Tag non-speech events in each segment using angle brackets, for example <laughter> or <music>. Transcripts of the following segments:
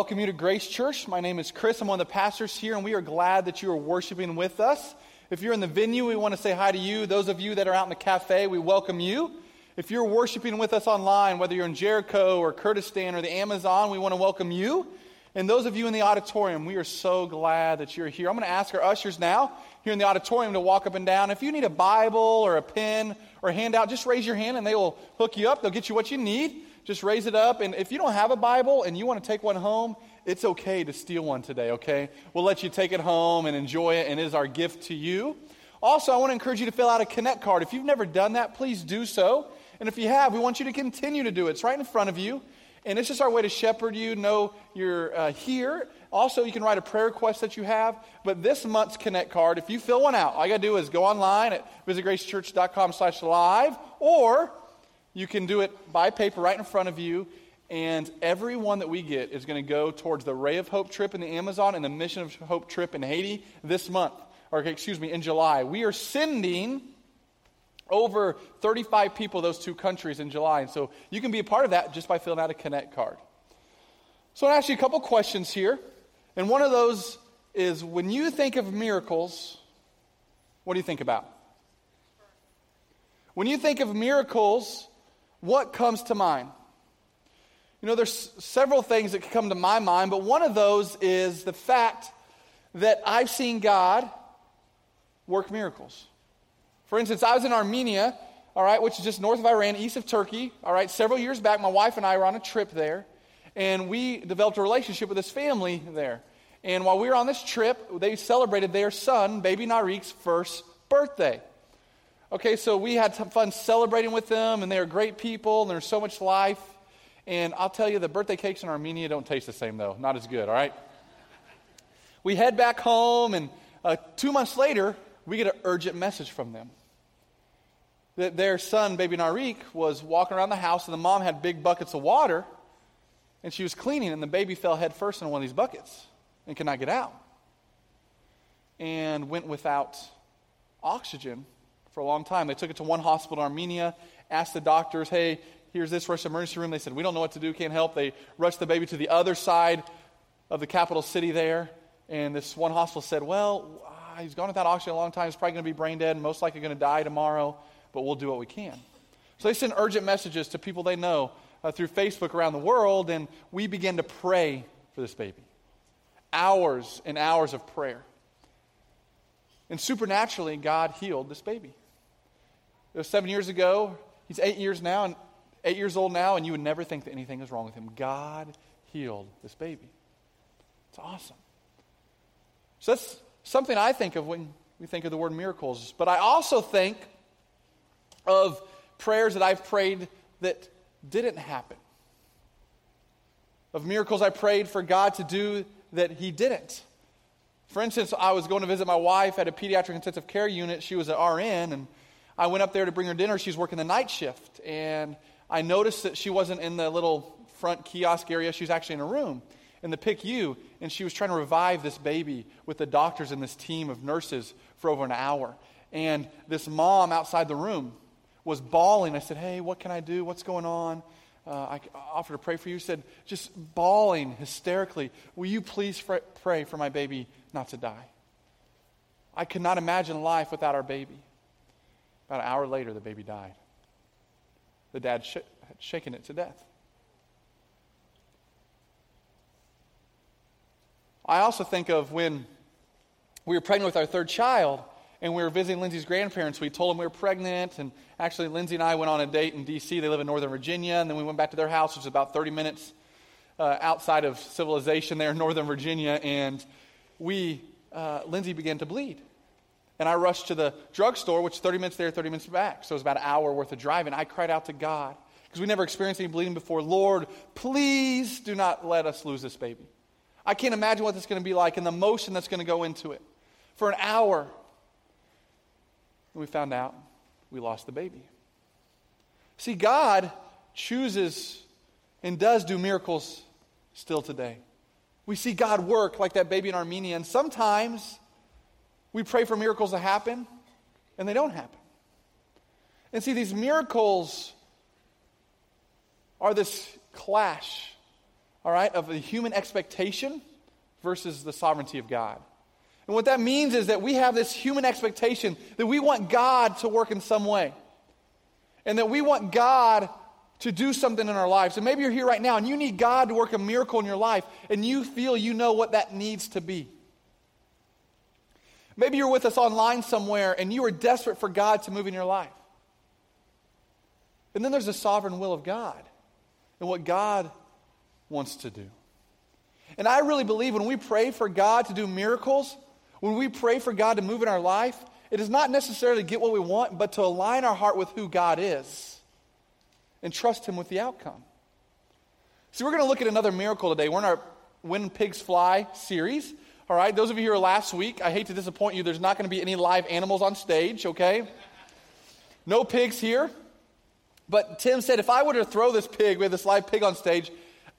welcome you to Grace Church. My name is Chris. I'm one of the pastors here, and we are glad that you are worshiping with us. If you're in the venue, we want to say hi to you. Those of you that are out in the cafe, we welcome you. If you're worshiping with us online, whether you're in Jericho or Kurdistan or the Amazon, we want to welcome you. And those of you in the auditorium, we are so glad that you're here. I'm going to ask our ushers now here in the auditorium to walk up and down. If you need a Bible or a pen or a handout, just raise your hand and they will hook you up. They'll get you what you need. Just raise it up. And if you don't have a Bible and you want to take one home, it's okay to steal one today, okay? We'll let you take it home and enjoy it, and it is our gift to you. Also, I want to encourage you to fill out a Connect card. If you've never done that, please do so. And if you have, we want you to continue to do it. It's right in front of you. And it's just our way to shepherd you, know you're uh, here. Also, you can write a prayer request that you have. But this month's Connect card, if you fill one out, all you got to do is go online at visitgracechurch.com slash live, or you can do it by paper right in front of you, and every one that we get is going to go towards the Ray of Hope trip in the Amazon and the Mission of Hope trip in Haiti this month, or excuse me, in July. We are sending over 35 people those two countries in July, and so you can be a part of that just by filling out a Connect card. So I ask you a couple questions here, and one of those is when you think of miracles, what do you think about? When you think of miracles, what comes to mind? You know, there's several things that come to my mind, but one of those is the fact that I've seen God work miracles. For instance, I was in Armenia, all right, which is just north of Iran, east of Turkey, all right, several years back. My wife and I were on a trip there, and we developed a relationship with this family there. And while we were on this trip, they celebrated their son, baby Narik's first birthday. Okay, so we had some fun celebrating with them, and they are great people, and there's so much life. And I'll tell you, the birthday cakes in Armenia don't taste the same, though. Not as good, all right? We head back home, and uh, two months later, we get an urgent message from them. That their son, baby Narik, was walking around the house, and the mom had big buckets of water, and she was cleaning, and the baby fell headfirst in one of these buckets and could not get out. And went without oxygen for a long time. They took it to one hospital in Armenia, asked the doctors, hey, here's this rush emergency room. They said, we don't know what to do, can't help. They rushed the baby to the other side of the capital city there. And this one hospital said, well, uh, he's gone without oxygen a long time. He's probably going to be brain dead and most likely going to die tomorrow, but we'll do what we can. So they send urgent messages to people they know uh, through Facebook around the world, and we begin to pray for this baby. Hours and hours of prayer. And supernaturally, God healed this baby. It was seven years ago. He's eight years now, and eight years old now, and you would never think that anything is wrong with him. God healed this baby. It's awesome. So that's something I think of when we think of the word miracles. But I also think of prayers that I've prayed that didn't happen. Of miracles I prayed for God to do that He didn't. For instance, I was going to visit my wife at a pediatric intensive care unit. She was an RN, and I went up there to bring her dinner. She was working the night shift, and I noticed that she wasn't in the little front kiosk area. She was actually in a room in the PICU, and she was trying to revive this baby with the doctors and this team of nurses for over an hour. And this mom outside the room was bawling. I said, Hey, what can I do? What's going on? Uh, I offered to pray for you. She said, just bawling hysterically, Will you please pray for my baby not to die? I could not imagine life without our baby. About an hour later, the baby died. The dad sh- had shaken it to death. I also think of when we were pregnant with our third child and we were visiting Lindsay's grandparents. We told them we were pregnant, and actually, Lindsay and I went on a date in D.C. They live in Northern Virginia, and then we went back to their house, which is about 30 minutes uh, outside of civilization there in Northern Virginia, and we, uh, Lindsay began to bleed. And I rushed to the drugstore, which 30 minutes there, 30 minutes back. So it was about an hour worth of driving. I cried out to God because we never experienced any bleeding before. Lord, please do not let us lose this baby. I can't imagine what this is going to be like and the motion that's going to go into it. For an hour, and we found out we lost the baby. See, God chooses and does do miracles still today. We see God work like that baby in Armenia, and sometimes we pray for miracles to happen, and they don't happen. And see, these miracles are this clash, all right, of the human expectation versus the sovereignty of God. And what that means is that we have this human expectation that we want God to work in some way. And that we want God to do something in our lives. And maybe you're here right now and you need God to work a miracle in your life and you feel you know what that needs to be. Maybe you're with us online somewhere and you are desperate for God to move in your life. And then there's the sovereign will of God and what God wants to do. And I really believe when we pray for God to do miracles, when we pray for God to move in our life, it is not necessarily to get what we want, but to align our heart with who God is and trust Him with the outcome. See, we're going to look at another miracle today. We're in our When Pigs Fly series. All right, those of you here last week, I hate to disappoint you, there's not going to be any live animals on stage, okay? No pigs here. But Tim said, if I were to throw this pig, we have this live pig on stage,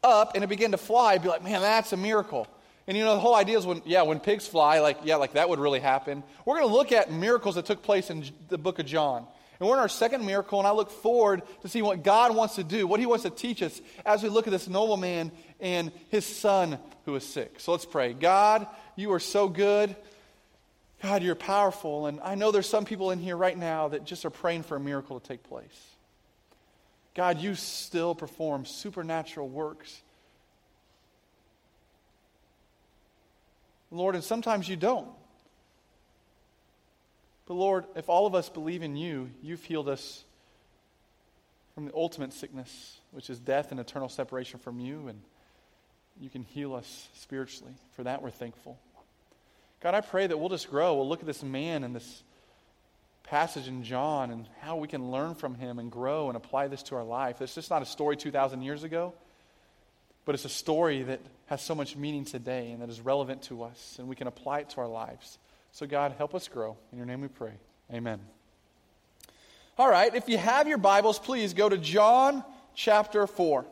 up and it began to fly, I'd be like, man, that's a miracle. And you know, the whole idea is when, yeah, when pigs fly, like, yeah, like that would really happen. We're going to look at miracles that took place in the book of John. And we're in our second miracle, and I look forward to see what God wants to do, what He wants to teach us as we look at this nobleman and his son who is sick. So let's pray. God, you are so good. God, you're powerful. And I know there's some people in here right now that just are praying for a miracle to take place. God, you still perform supernatural works. Lord, and sometimes you don't. But Lord, if all of us believe in you, you've healed us from the ultimate sickness, which is death and eternal separation from you, and you can heal us spiritually. For that, we're thankful. God, I pray that we'll just grow. We'll look at this man and this passage in John and how we can learn from him and grow and apply this to our life. It's just not a story 2,000 years ago, but it's a story that has so much meaning today and that is relevant to us, and we can apply it to our lives. So, God, help us grow. In your name we pray. Amen. All right, if you have your Bibles, please go to John chapter 4.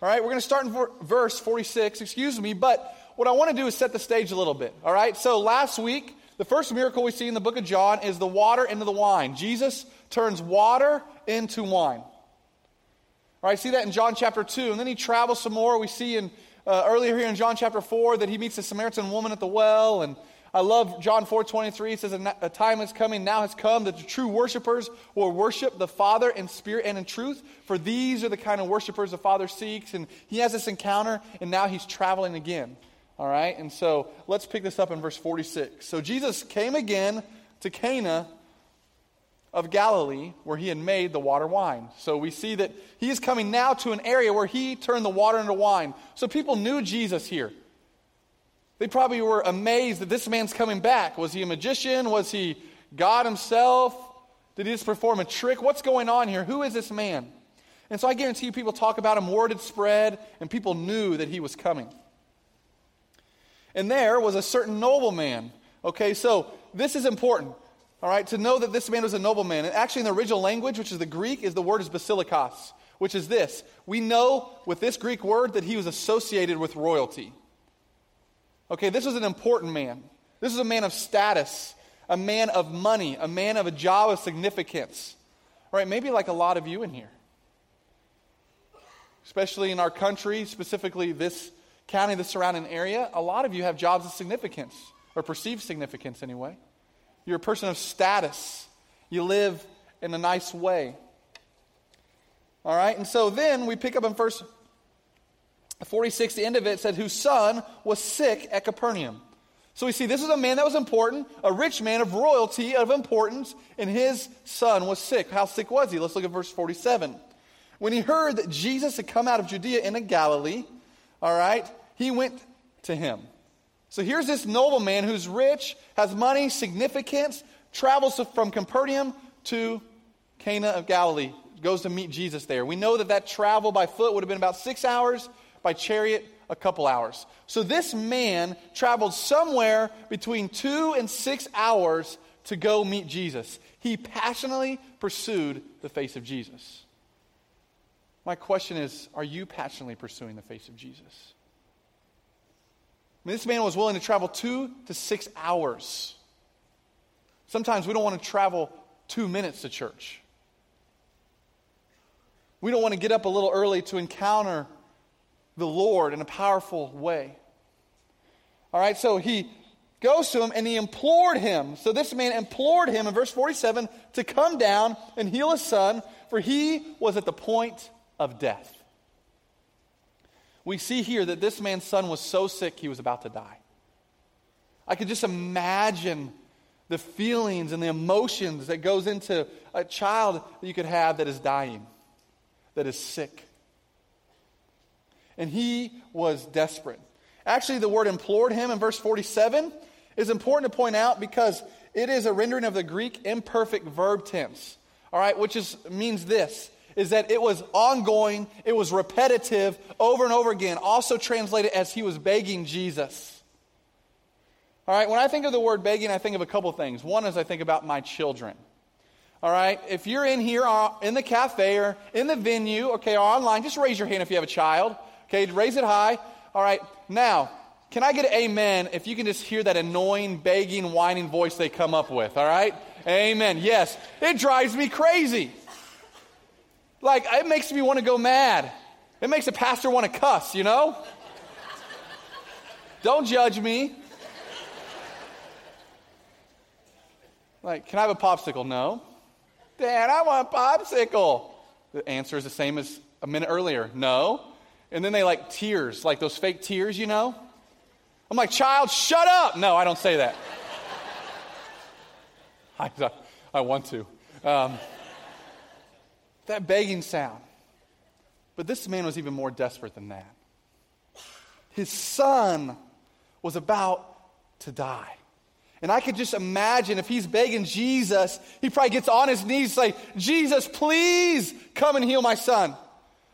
All right, we're going to start in verse 46, excuse me, but what I want to do is set the stage a little bit. All right, so last week, the first miracle we see in the book of John is the water into the wine. Jesus turns water into wine. All right, see that in John chapter 2. And then he travels some more. We see in uh, earlier here in John chapter 4 that he meets a Samaritan woman at the well. And I love John 4 23. It says, A time is coming, now has come, that the true worshipers will worship the Father in spirit and in truth. For these are the kind of worshipers the Father seeks. And he has this encounter, and now he's traveling again. All right, and so let's pick this up in verse 46. So Jesus came again to Cana of Galilee, where he had made the water wine. So we see that he is coming now to an area where he turned the water into wine. So people knew Jesus here. They probably were amazed that this man's coming back. Was he a magician? Was he God himself? Did he just perform a trick? What's going on here? Who is this man? And so I guarantee you, people talk about him, word had spread, and people knew that he was coming. And there was a certain nobleman. Okay, so this is important. All right, to know that this man was a nobleman. And actually, in the original language, which is the Greek, is the word is basilikos, which is this. We know with this Greek word that he was associated with royalty. Okay, this was an important man. This was a man of status, a man of money, a man of a job of significance. All right, maybe like a lot of you in here. Especially in our country, specifically this county, the surrounding area, a lot of you have jobs of significance, or perceived significance anyway. You're a person of status. You live in a nice way. All right, and so then we pick up in verse 46, the end of it said, whose son was sick at Capernaum. So we see this is a man that was important, a rich man of royalty, of importance, and his son was sick. How sick was he? Let's look at verse 47. When he heard that Jesus had come out of Judea into Galilee, all right, he went to him. So here's this nobleman who's rich, has money, significance, travels from Capernaum to Cana of Galilee, goes to meet Jesus there. We know that that travel by foot would have been about six hours. By chariot, a couple hours. So this man traveled somewhere between two and six hours to go meet Jesus. He passionately pursued the face of Jesus. My question is are you passionately pursuing the face of Jesus? I mean, this man was willing to travel two to six hours. Sometimes we don't want to travel two minutes to church. We don't want to get up a little early to encounter the Lord in a powerful way. All right, so he goes to him and he implored him. So this man implored him in verse 47 to come down and heal his son, for he was at the point of death. We see here that this man's son was so sick he was about to die. I could just imagine the feelings and the emotions that goes into a child that you could have that is dying, that is sick. And he was desperate. Actually, the word implored him in verse 47 is important to point out because it is a rendering of the Greek imperfect verb tense. All right, which is means this is that it was ongoing, it was repetitive over and over again, also translated as he was begging Jesus. All right, when I think of the word begging, I think of a couple things. One is I think about my children. All right, if you're in here uh, in the cafe or in the venue, okay, or online, just raise your hand if you have a child. Okay, raise it high. All right, now, can I get an amen if you can just hear that annoying, begging, whining voice they come up with? All right? Amen. Yes, it drives me crazy. Like, it makes me want to go mad. It makes a pastor want to cuss, you know? Don't judge me. Like, can I have a popsicle? No. Dad, I want a popsicle. The answer is the same as a minute earlier. No. And then they like tears, like those fake tears, you know? I'm like, child, shut up. No, I don't say that. <laughs> I, I want to. Um, that begging sound. But this man was even more desperate than that. His son was about to die. And I could just imagine if he's begging Jesus, he probably gets on his knees like, Jesus, please come and heal my son.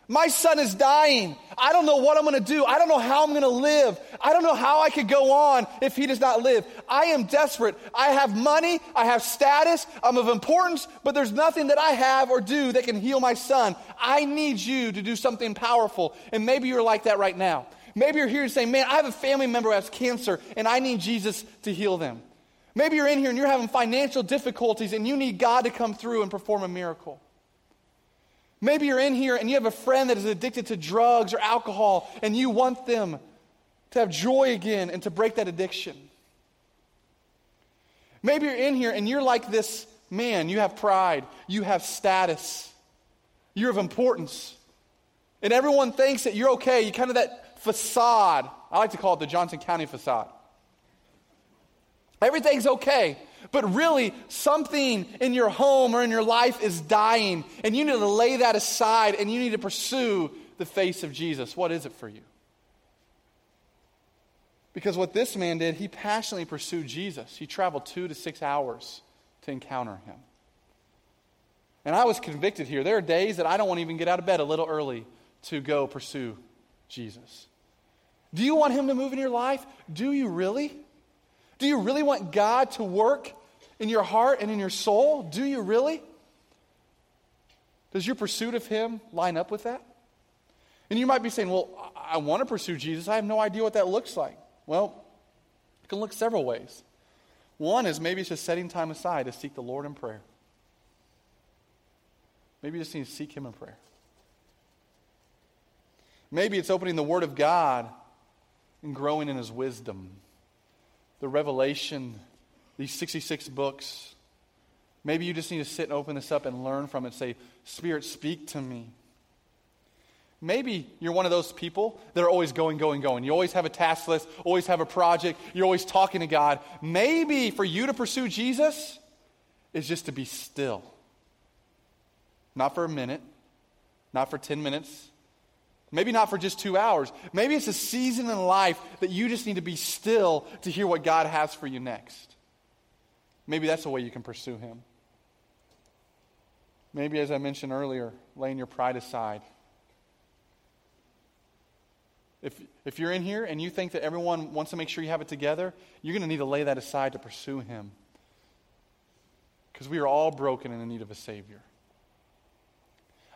My son is dying. I don't know what I'm going to do. I don't know how I'm going to live. I don't know how I could go on if he does not live. I am desperate. I have money. I have status. I'm of importance, but there's nothing that I have or do that can heal my son. I need you to do something powerful. And maybe you're like that right now. Maybe you're here and saying, man, I have a family member who has cancer and I need Jesus to heal them. Maybe you're in here and you're having financial difficulties and you need God to come through and perform a miracle. Maybe you're in here and you have a friend that is addicted to drugs or alcohol and you want them to have joy again and to break that addiction. Maybe you're in here and you're like this man. You have pride, you have status, you're of importance. And everyone thinks that you're okay. You kind of that facade. I like to call it the Johnson County facade. Everything's okay. But really, something in your home or in your life is dying, and you need to lay that aside and you need to pursue the face of Jesus. What is it for you? Because what this man did, he passionately pursued Jesus. He traveled two to six hours to encounter him. And I was convicted here. There are days that I don't want to even get out of bed a little early to go pursue Jesus. Do you want him to move in your life? Do you really? Do you really want God to work in your heart and in your soul? Do you really? Does your pursuit of Him line up with that? And you might be saying, well, I want to pursue Jesus. I have no idea what that looks like. Well, it can look several ways. One is maybe it's just setting time aside to seek the Lord in prayer. Maybe you just need to seek Him in prayer. Maybe it's opening the Word of God and growing in His wisdom the revelation, these 66 books. Maybe you just need to sit and open this up and learn from it. Say, Spirit, speak to me. Maybe you're one of those people that are always going, going, going. You always have a task list, always have a project, you're always talking to God. Maybe for you to pursue Jesus is just to be still. Not for a minute, not for 10 minutes, Maybe not for just two hours. Maybe it's a season in life that you just need to be still to hear what God has for you next. Maybe that's the way you can pursue Him. Maybe, as I mentioned earlier, laying your pride aside. If, if you're in here and you think that everyone wants to make sure you have it together, you're going to need to lay that aside to pursue Him. Because we are all broken and in need of a Savior.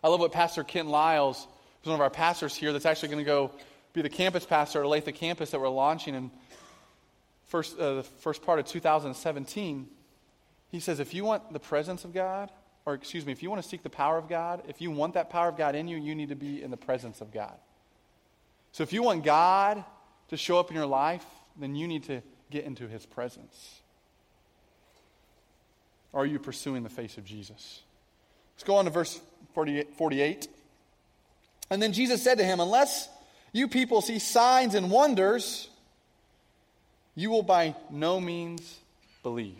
I love what Pastor Kent Lyles, one of our pastors here, that's actually going to go be the campus pastor at Olathe campus that we're launching in first, uh, the first part of 2017. He says, if you want the presence of God, or excuse me, if you want to seek the power of God, if you want that power of God in you, you need to be in the presence of God. So if you want God to show up in your life, then you need to get into his presence. Are you pursuing the face of Jesus? Let's go on to verse 48. And then Jesus said to him, Unless you people see signs and wonders, you will by no means believe.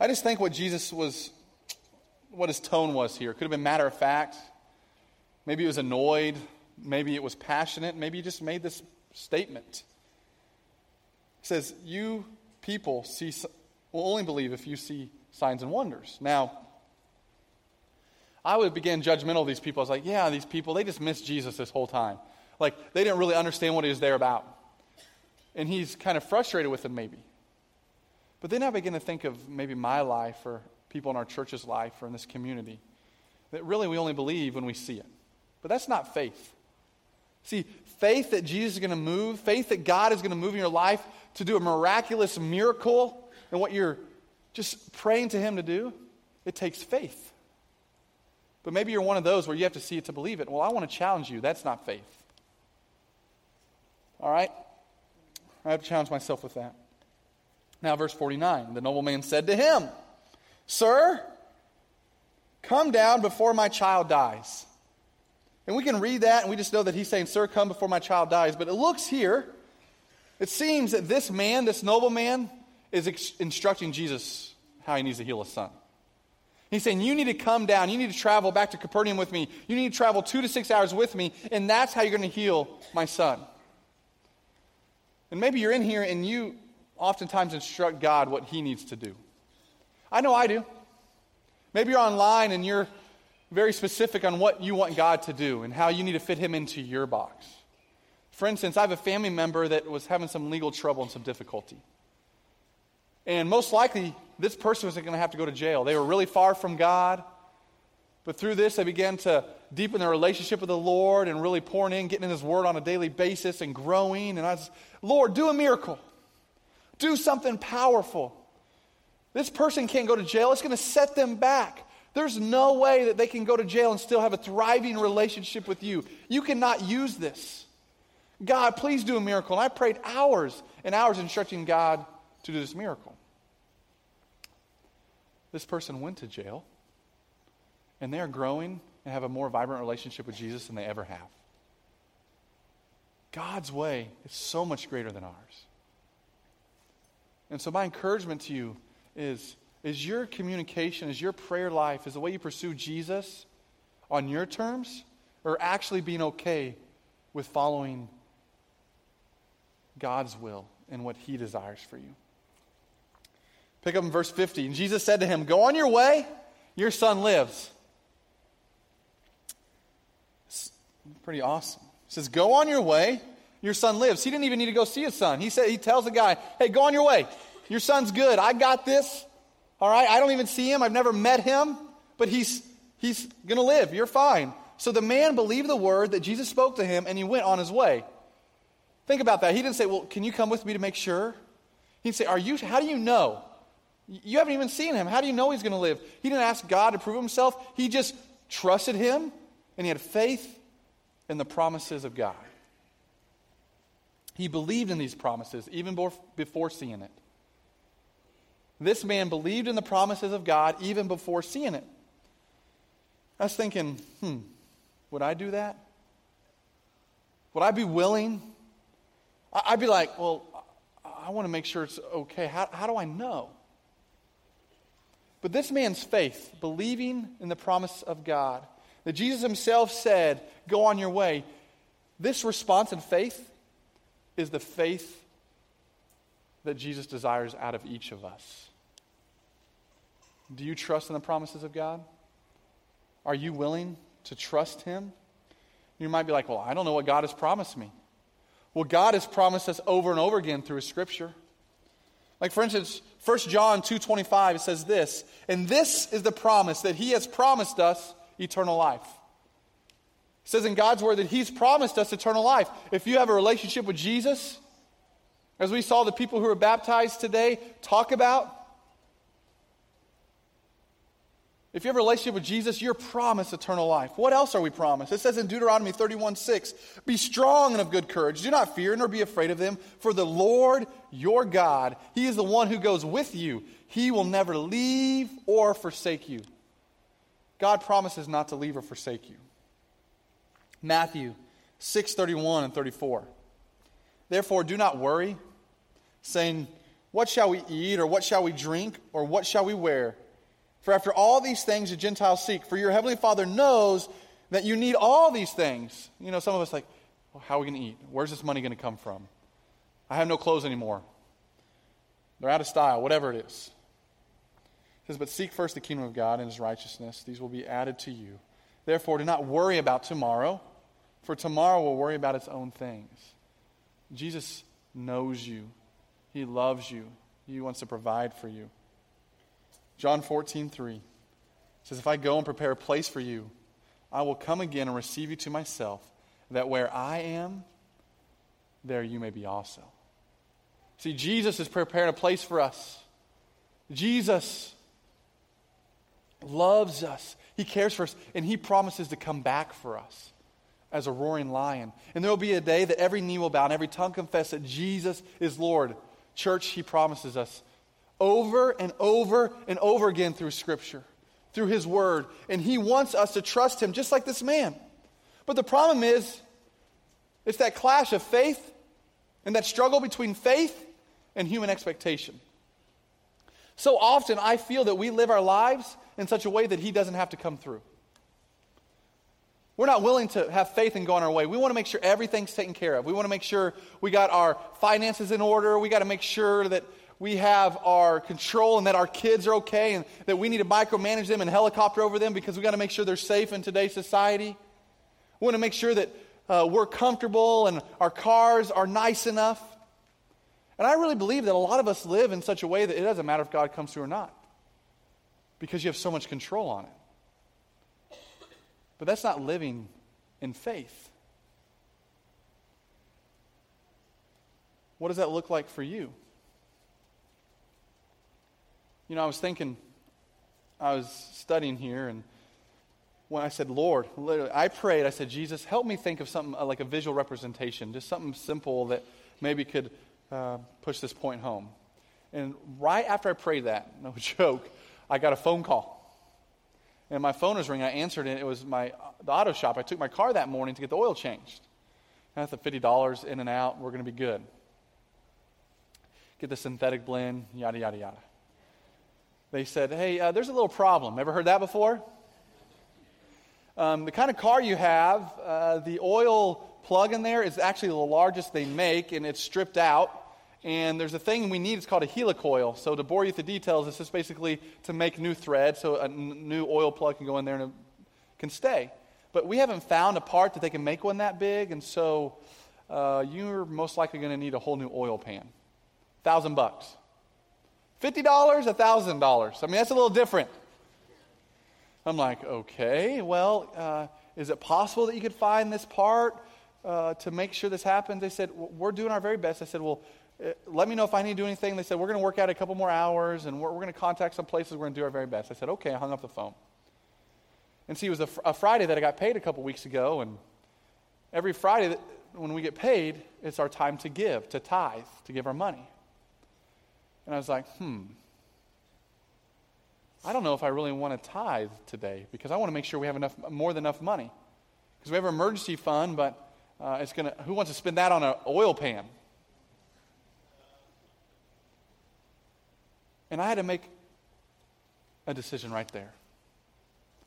I just think what Jesus was, what his tone was here. It could have been matter of fact. Maybe he was annoyed. Maybe it was passionate. Maybe he just made this statement. He says, You people see, will only believe if you see signs and wonders. Now, I would begin judgmental of these people. I was like, yeah, these people, they just missed Jesus this whole time. Like, they didn't really understand what he was there about. And he's kind of frustrated with them, maybe. But then I begin to think of maybe my life or people in our church's life or in this community that really we only believe when we see it. But that's not faith. See, faith that Jesus is going to move, faith that God is going to move in your life to do a miraculous miracle and what you're just praying to Him to do, it takes faith. But maybe you're one of those where you have to see it to believe it. Well, I want to challenge you. That's not faith. All right? I have to challenge myself with that. Now, verse 49 the nobleman said to him, Sir, come down before my child dies. And we can read that and we just know that he's saying, Sir, come before my child dies. But it looks here, it seems that this man, this nobleman, is instructing Jesus how he needs to heal his son. He's saying, You need to come down. You need to travel back to Capernaum with me. You need to travel two to six hours with me, and that's how you're going to heal my son. And maybe you're in here and you oftentimes instruct God what he needs to do. I know I do. Maybe you're online and you're very specific on what you want God to do and how you need to fit him into your box. For instance, I have a family member that was having some legal trouble and some difficulty. And most likely, this person wasn't going to have to go to jail. They were really far from God. But through this, they began to deepen their relationship with the Lord and really pouring in, getting in His Word on a daily basis and growing. And I was, Lord, do a miracle. Do something powerful. This person can't go to jail. It's going to set them back. There's no way that they can go to jail and still have a thriving relationship with you. You cannot use this. God, please do a miracle. And I prayed hours and hours instructing God to do this miracle. This person went to jail, and they are growing and have a more vibrant relationship with Jesus than they ever have. God's way is so much greater than ours. And so, my encouragement to you is, is your communication, is your prayer life, is the way you pursue Jesus on your terms, or actually being okay with following God's will and what He desires for you? Pick up in verse 50. And Jesus said to him, Go on your way, your son lives. It's pretty awesome. He says, Go on your way, your son lives. He didn't even need to go see his son. He said he tells the guy, Hey, go on your way. Your son's good. I got this. All right. I don't even see him. I've never met him, but he's he's gonna live. You're fine. So the man believed the word that Jesus spoke to him, and he went on his way. Think about that. He didn't say, Well, can you come with me to make sure? He'd say, Are you how do you know? You haven't even seen him. How do you know he's going to live? He didn't ask God to prove himself. He just trusted him and he had faith in the promises of God. He believed in these promises even before seeing it. This man believed in the promises of God even before seeing it. I was thinking, hmm, would I do that? Would I be willing? I'd be like, well, I want to make sure it's okay. How, how do I know? But this man's faith, believing in the promise of God, that Jesus himself said, Go on your way, this response in faith is the faith that Jesus desires out of each of us. Do you trust in the promises of God? Are you willing to trust Him? You might be like, well, I don't know what God has promised me. Well, God has promised us over and over again through His Scripture. Like, for instance, 1 John 2.25, it says this, And this is the promise that He has promised us eternal life. It says in God's Word that He's promised us eternal life. If you have a relationship with Jesus, as we saw the people who were baptized today talk about, If you have a relationship with Jesus, you're promised eternal life. What else are we promised? It says in Deuteronomy 31 6, Be strong and of good courage. Do not fear nor be afraid of them, for the Lord your God, He is the one who goes with you. He will never leave or forsake you. God promises not to leave or forsake you. Matthew 6 31 and 34. Therefore, do not worry, saying, What shall we eat, or what shall we drink, or what shall we wear? For after all these things the Gentiles seek, for your heavenly Father knows that you need all these things. You know, some of us like, well, how are we going to eat? Where's this money going to come from? I have no clothes anymore. They're out of style, whatever it is. It says, But seek first the kingdom of God and his righteousness. These will be added to you. Therefore, do not worry about tomorrow, for tomorrow will worry about its own things. Jesus knows you, he loves you, he wants to provide for you. John 14, 3 says, If I go and prepare a place for you, I will come again and receive you to myself, that where I am, there you may be also. See, Jesus is preparing a place for us. Jesus loves us. He cares for us, and He promises to come back for us as a roaring lion. And there will be a day that every knee will bow and every tongue confess that Jesus is Lord. Church, He promises us over and over and over again through Scripture, through His Word. And He wants us to trust Him just like this man. But the problem is, it's that clash of faith and that struggle between faith and human expectation. So often, I feel that we live our lives in such a way that He doesn't have to come through. We're not willing to have faith and go on our way. We want to make sure everything's taken care of. We want to make sure we got our finances in order. We got to make sure that we have our control and that our kids are okay and that we need to micromanage them and helicopter over them because we got to make sure they're safe in today's society. We want to make sure that uh, we're comfortable and our cars are nice enough. And I really believe that a lot of us live in such a way that it doesn't matter if God comes through or not because you have so much control on it. But that's not living in faith. What does that look like for you? You know, I was thinking, I was studying here, and when I said, Lord, literally, I prayed, I said, Jesus, help me think of something uh, like a visual representation, just something simple that maybe could uh, push this point home. And right after I prayed that, <laughs> no joke, I got a phone call. And my phone was ringing. I answered it. It was my the auto shop. I took my car that morning to get the oil changed. And I thought fifty dollars in and out. We're going to be good. Get the synthetic blend. Yada yada yada they said, Hey, uh, there's a little problem. Ever heard that before? Um, the kind of car you have, uh, the oil plug in there is actually the largest they make, and it's stripped out. And there's a thing we need, it's called a helicoil. So, to bore you with the details, it's just basically to make new thread so a n- new oil plug can go in there and can stay. But we haven't found a part that they can make one that big, and so uh, you're most likely going to need a whole new oil pan. Thousand bucks. $50, $1,000. I mean, that's a little different. I'm like, okay, well, uh, is it possible that you could find this part uh, to make sure this happens? They said, we're doing our very best. I said, well, uh, let me know if I need to do anything. They said, we're going to work out a couple more hours and we're, we're going to contact some places. We're going to do our very best. I said, okay. I hung up the phone. And see, it was a, a Friday that I got paid a couple weeks ago. And every Friday that, when we get paid, it's our time to give, to tithe, to give our money. And I was like, hmm, I don't know if I really want to tithe today because I want to make sure we have enough, more than enough money. Because we have an emergency fund, but uh, it's to, who wants to spend that on an oil pan? And I had to make a decision right there.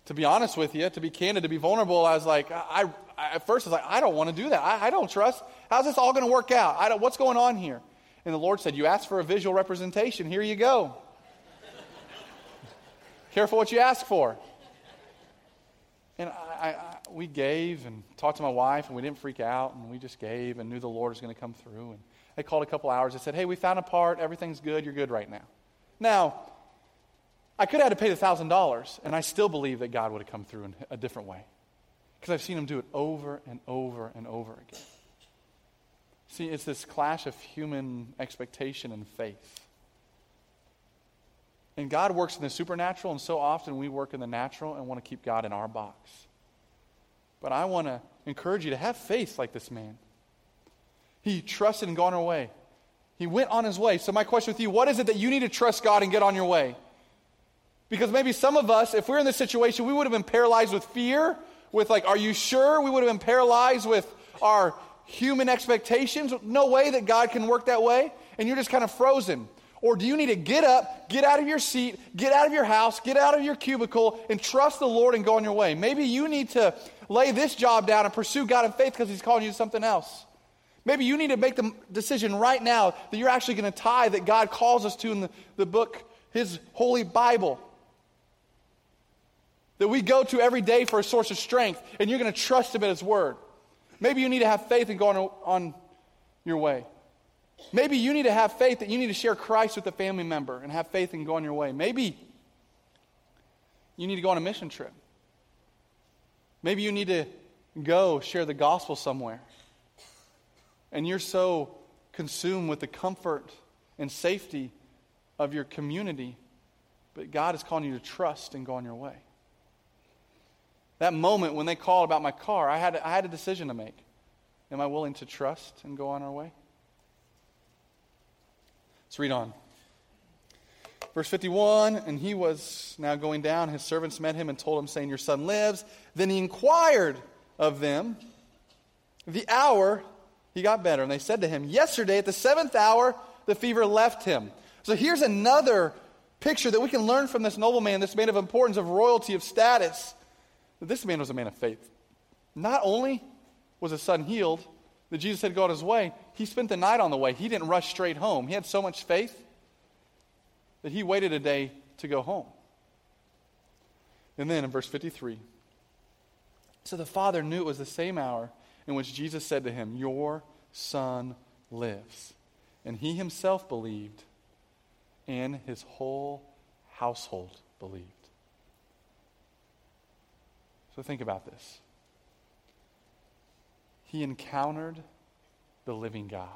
To be honest with you, to be candid, to be vulnerable, I was like, I, I at first I was like, I don't want to do that. I, I don't trust. How's this all going to work out? I don't, what's going on here? And the Lord said, You asked for a visual representation. Here you go. Careful what you ask for. And I, I, we gave and talked to my wife, and we didn't freak out, and we just gave and knew the Lord was going to come through. And they called a couple hours. They said, Hey, we found a part. Everything's good. You're good right now. Now, I could have had to pay the $1,000, and I still believe that God would have come through in a different way. Because I've seen him do it over and over and over again. See, it's this clash of human expectation and faith. And God works in the supernatural, and so often we work in the natural and want to keep God in our box. But I want to encourage you to have faith like this man. He trusted and gone away. He went on his way. So, my question with you what is it that you need to trust God and get on your way? Because maybe some of us, if we're in this situation, we would have been paralyzed with fear, with like, are you sure? We would have been paralyzed with our human expectations. No way that God can work that way. And you're just kind of frozen. Or do you need to get up, get out of your seat, get out of your house, get out of your cubicle, and trust the Lord and go on your way? Maybe you need to lay this job down and pursue God in faith because He's calling you to something else. Maybe you need to make the decision right now that you're actually going to tie that God calls us to in the, the book, His Holy Bible. That we go to every day for a source of strength, and you're going to trust Him at His Word. Maybe you need to have faith and go on, on your way. Maybe you need to have faith that you need to share Christ with a family member and have faith and go on your way. Maybe you need to go on a mission trip. Maybe you need to go share the gospel somewhere. And you're so consumed with the comfort and safety of your community, but God is calling you to trust and go on your way. That moment when they called about my car, I had, I had a decision to make. Am I willing to trust and go on our way? Let's read on. Verse 51 And he was now going down. His servants met him and told him, saying, Your son lives. Then he inquired of them the hour he got better. And they said to him, Yesterday at the seventh hour, the fever left him. So here's another picture that we can learn from this nobleman, this man of importance, of royalty, of status. This man was a man of faith. Not only was his son healed, that Jesus had gone his way, he spent the night on the way. He didn't rush straight home. He had so much faith that he waited a day to go home. And then in verse 53, so the father knew it was the same hour in which Jesus said to him, Your son lives. And he himself believed, and his whole household believed. So think about this he encountered the living God.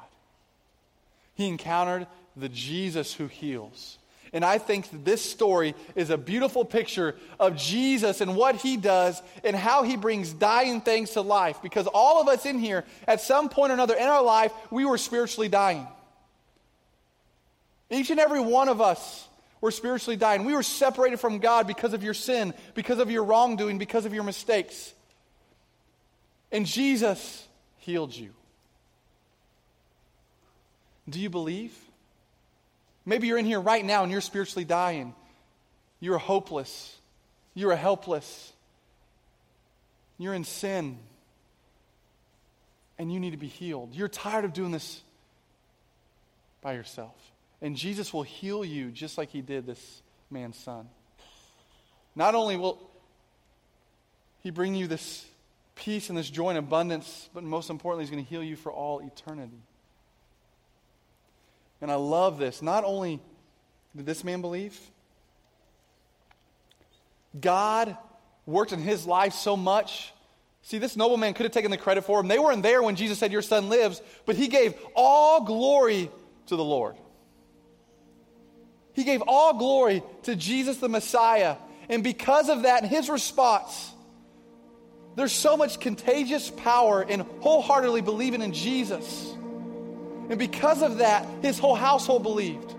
He encountered the Jesus who heals. And I think this story is a beautiful picture of Jesus and what he does and how he brings dying things to life. Because all of us in here, at some point or another in our life, we were spiritually dying. Each and every one of us were spiritually dying. We were separated from God because of your sin, because of your wrongdoing, because of your mistakes. And Jesus healed you. Do you believe? Maybe you're in here right now and you're spiritually dying. You're hopeless. You're helpless. You're in sin. And you need to be healed. You're tired of doing this by yourself. And Jesus will heal you just like he did this man's son. Not only will he bring you this peace and this joy and abundance, but most importantly, He's going to heal you for all eternity. And I love this. Not only did this man believe, God worked in his life so much. See, this nobleman could have taken the credit for him. They weren't there when Jesus said, Your son lives, but he gave all glory to the Lord. He gave all glory to Jesus the Messiah. And because of that, his response, there's so much contagious power in wholeheartedly believing in Jesus. And because of that, his whole household believed.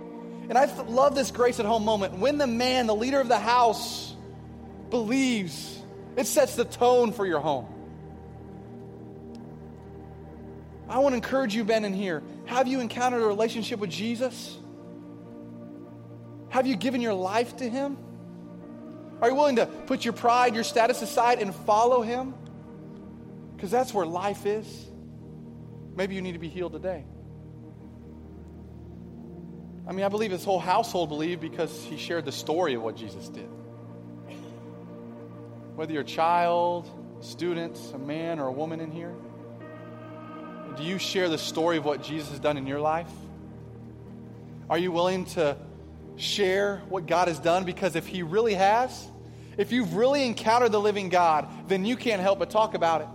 And I love this grace at home moment. When the man, the leader of the house, believes, it sets the tone for your home. I want to encourage you, Ben, in here. Have you encountered a relationship with Jesus? Have you given your life to him? Are you willing to put your pride, your status aside and follow Him? Because that's where life is. Maybe you need to be healed today. I mean, I believe his whole household believed because he shared the story of what Jesus did. Whether you're a child, student, a man, or a woman in here? Do you share the story of what Jesus has done in your life? Are you willing to share what God has done? Because if He really has, if you've really encountered the living God, then you can't help but talk about it.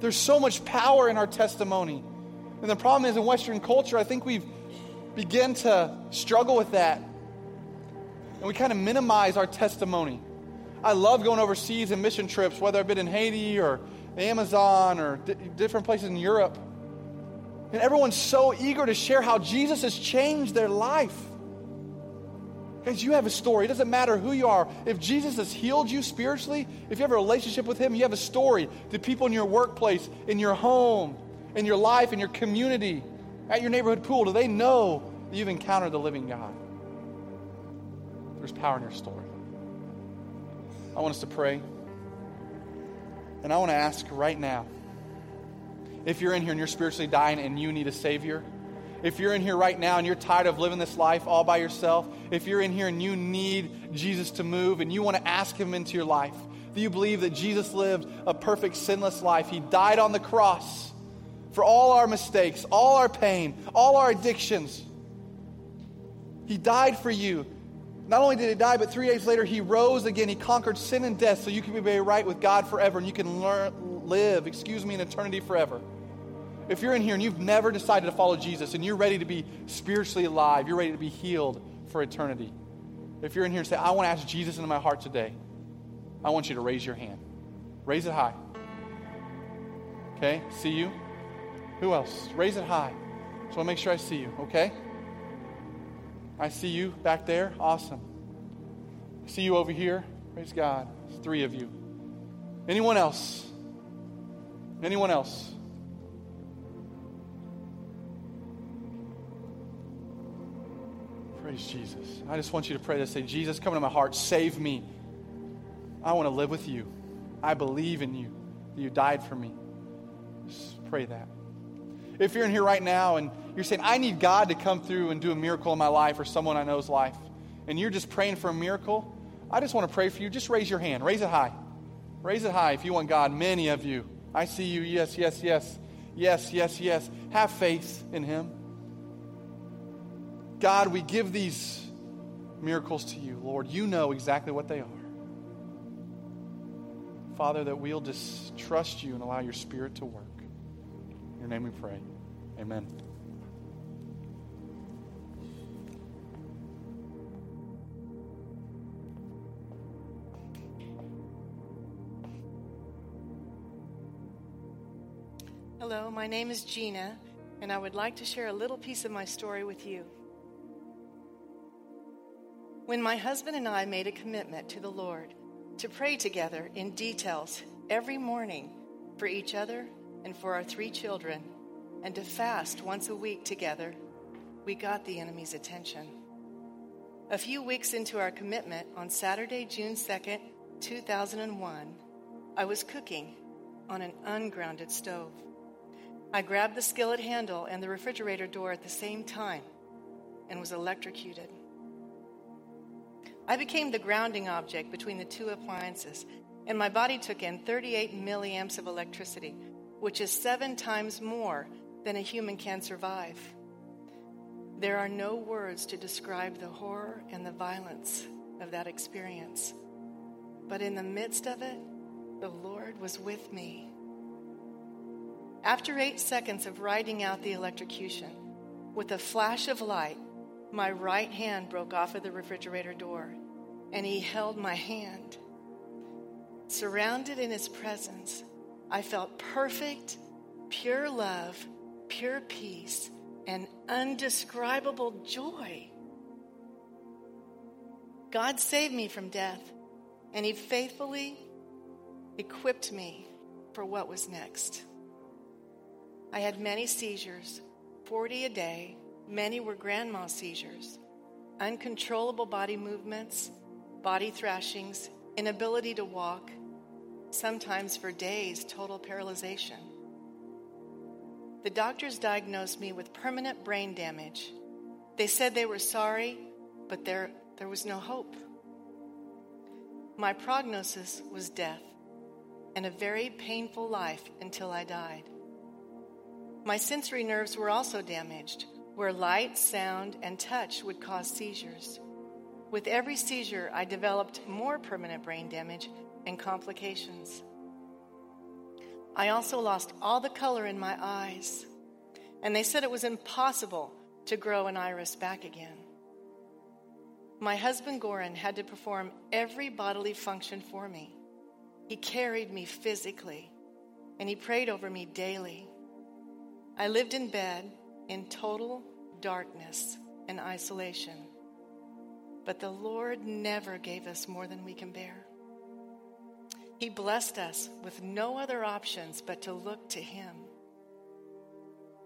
There's so much power in our testimony. And the problem is in Western culture, I think we've begun to struggle with that. And we kind of minimize our testimony. I love going overseas and mission trips, whether I've been in Haiti or the Amazon or d- different places in Europe. And everyone's so eager to share how Jesus has changed their life. Guys, you have a story. It doesn't matter who you are. If Jesus has healed you spiritually, if you have a relationship with Him, you have a story. The people in your workplace, in your home, in your life, in your community, at your neighborhood pool, do they know that you've encountered the living God? There's power in your story. I want us to pray. And I want to ask right now if you're in here and you're spiritually dying and you need a Savior, if you're in here right now and you're tired of living this life all by yourself, if you're in here and you need Jesus to move and you want to ask Him into your life, do you believe that Jesus lived a perfect, sinless life? He died on the cross for all our mistakes, all our pain, all our addictions. He died for you. Not only did he die, but three days later he rose again. He conquered sin and death so you can be made right with God forever and you can learn, live, excuse me, in eternity forever. If you're in here and you've never decided to follow Jesus and you're ready to be spiritually alive, you're ready to be healed for eternity. If you're in here and say, I want to ask Jesus into my heart today, I want you to raise your hand. Raise it high. Okay? See you? Who else? Raise it high. Want to make sure I see you, okay? I see you back there. Awesome. I see you over here. Praise God. There's three of you. Anyone else? Anyone else? Praise Jesus. I just want you to pray to say, Jesus, come into my heart. Save me. I want to live with you. I believe in you. You died for me. Just pray that. If you're in here right now and you're saying, I need God to come through and do a miracle in my life or someone I know's life, and you're just praying for a miracle, I just want to pray for you. Just raise your hand. Raise it high. Raise it high if you want God. Many of you. I see you. Yes, yes, yes. Yes, yes, yes. Have faith in Him. God, we give these miracles to you, Lord. You know exactly what they are. Father, that we'll just trust you and allow your Spirit to work. In your name we pray. Amen. Hello, my name is Gina, and I would like to share a little piece of my story with you. When my husband and I made a commitment to the Lord to pray together in details every morning for each other and for our three children, and to fast once a week together, we got the enemy's attention. A few weeks into our commitment, on Saturday, June 2nd, 2001, I was cooking on an ungrounded stove. I grabbed the skillet handle and the refrigerator door at the same time and was electrocuted. I became the grounding object between the two appliances, and my body took in 38 milliamps of electricity, which is seven times more than a human can survive. There are no words to describe the horror and the violence of that experience. But in the midst of it, the Lord was with me. After eight seconds of riding out the electrocution, with a flash of light, my right hand broke off of the refrigerator door, and he held my hand. Surrounded in his presence, I felt perfect, pure love, pure peace, and undescribable joy. God saved me from death, and he faithfully equipped me for what was next. I had many seizures, 40 a day Many were grand mal seizures, uncontrollable body movements, body thrashings, inability to walk, sometimes for days, total paralyzation. The doctors diagnosed me with permanent brain damage. They said they were sorry, but there, there was no hope. My prognosis was death and a very painful life until I died. My sensory nerves were also damaged, where light, sound, and touch would cause seizures. With every seizure, I developed more permanent brain damage and complications. I also lost all the color in my eyes, and they said it was impossible to grow an iris back again. My husband Goran had to perform every bodily function for me. He carried me physically, and he prayed over me daily. I lived in bed in total darkness and isolation. But the Lord never gave us more than we can bear. He blessed us with no other options but to look to Him.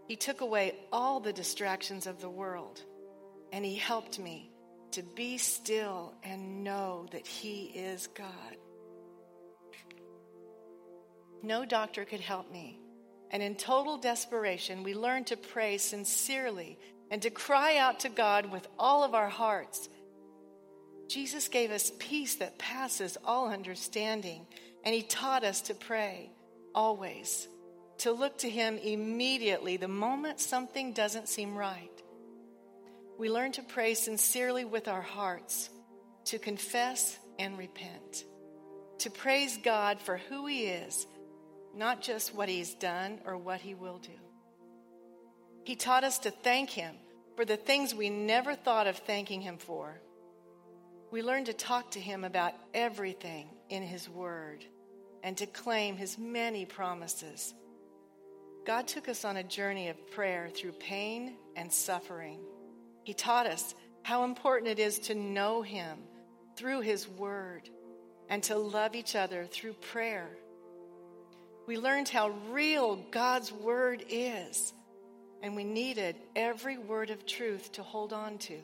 He took away all the distractions of the world, and He helped me to be still and know that He is God. No doctor could help me. And in total desperation, we learn to pray sincerely and to cry out to God with all of our hearts Jesus gave us peace that passes all understanding, and He taught us to pray always, to look to Him immediately the moment something doesn't seem right. We learn to pray sincerely with our hearts, to confess and repent, to praise God for who He is, not just what He's done or what He will do. He taught us to thank Him for the things we never thought of thanking Him for we learn to talk to Him about everything in His Word and to claim His many promises. God took us on a journey of prayer through pain and suffering. He taught us how important it is to know Him through His Word and to love each other through prayer. We learned how real God's Word is, and we needed every word of truth to hold on to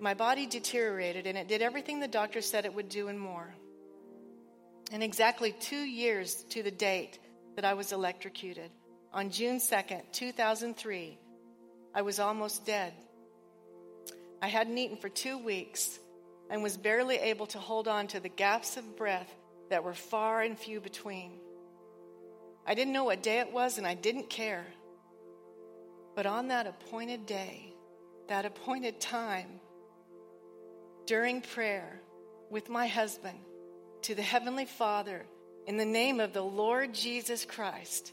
my body deteriorated and it did everything the doctor said it would do and more. And exactly two years to the date that I was electrocuted, on June 2nd, 2003, I was almost dead. I hadn't eaten for two weeks and was barely able to hold on to the gaps of breath that were far and few between. I didn't know what day it was and I didn't care. But on that appointed day, that appointed time, during prayer with my husband to the Heavenly Father in the name of the Lord Jesus Christ,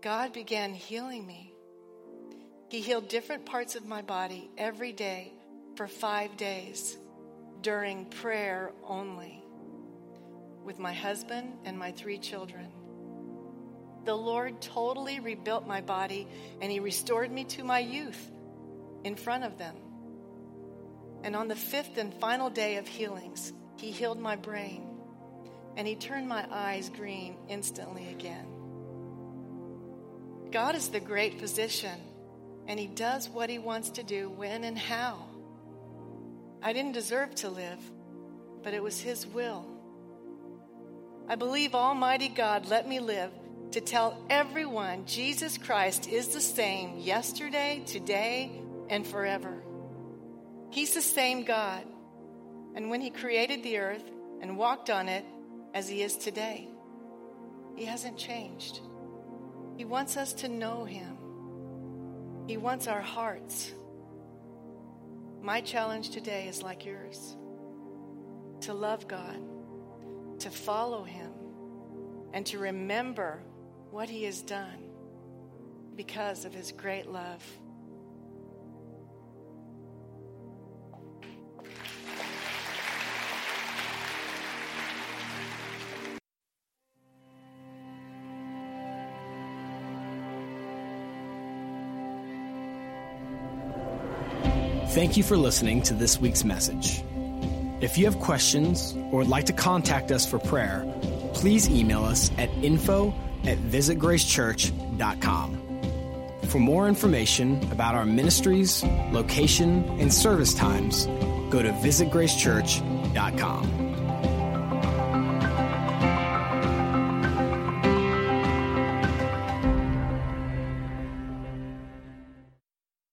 God began healing me. He healed different parts of my body every day for five days during prayer only with my husband and my three children. The Lord totally rebuilt my body and He restored me to my youth in front of them. And on the fifth and final day of healings, he healed my brain and he turned my eyes green instantly again. God is the great physician and he does what he wants to do when and how. I didn't deserve to live, but it was his will. I believe Almighty God let me live to tell everyone Jesus Christ is the same yesterday, today, and forever. He's the same God. And when He created the earth and walked on it as He is today, He hasn't changed. He wants us to know Him, He wants our hearts. My challenge today is like yours to love God, to follow Him, and to remember what He has done because of His great love. Thank you for listening to this week's message. If you have questions or would like to contact us for prayer, please email us at info at visitgracechurch.com. For more information about our ministries, location, and service times, go to visitgracechurch.com.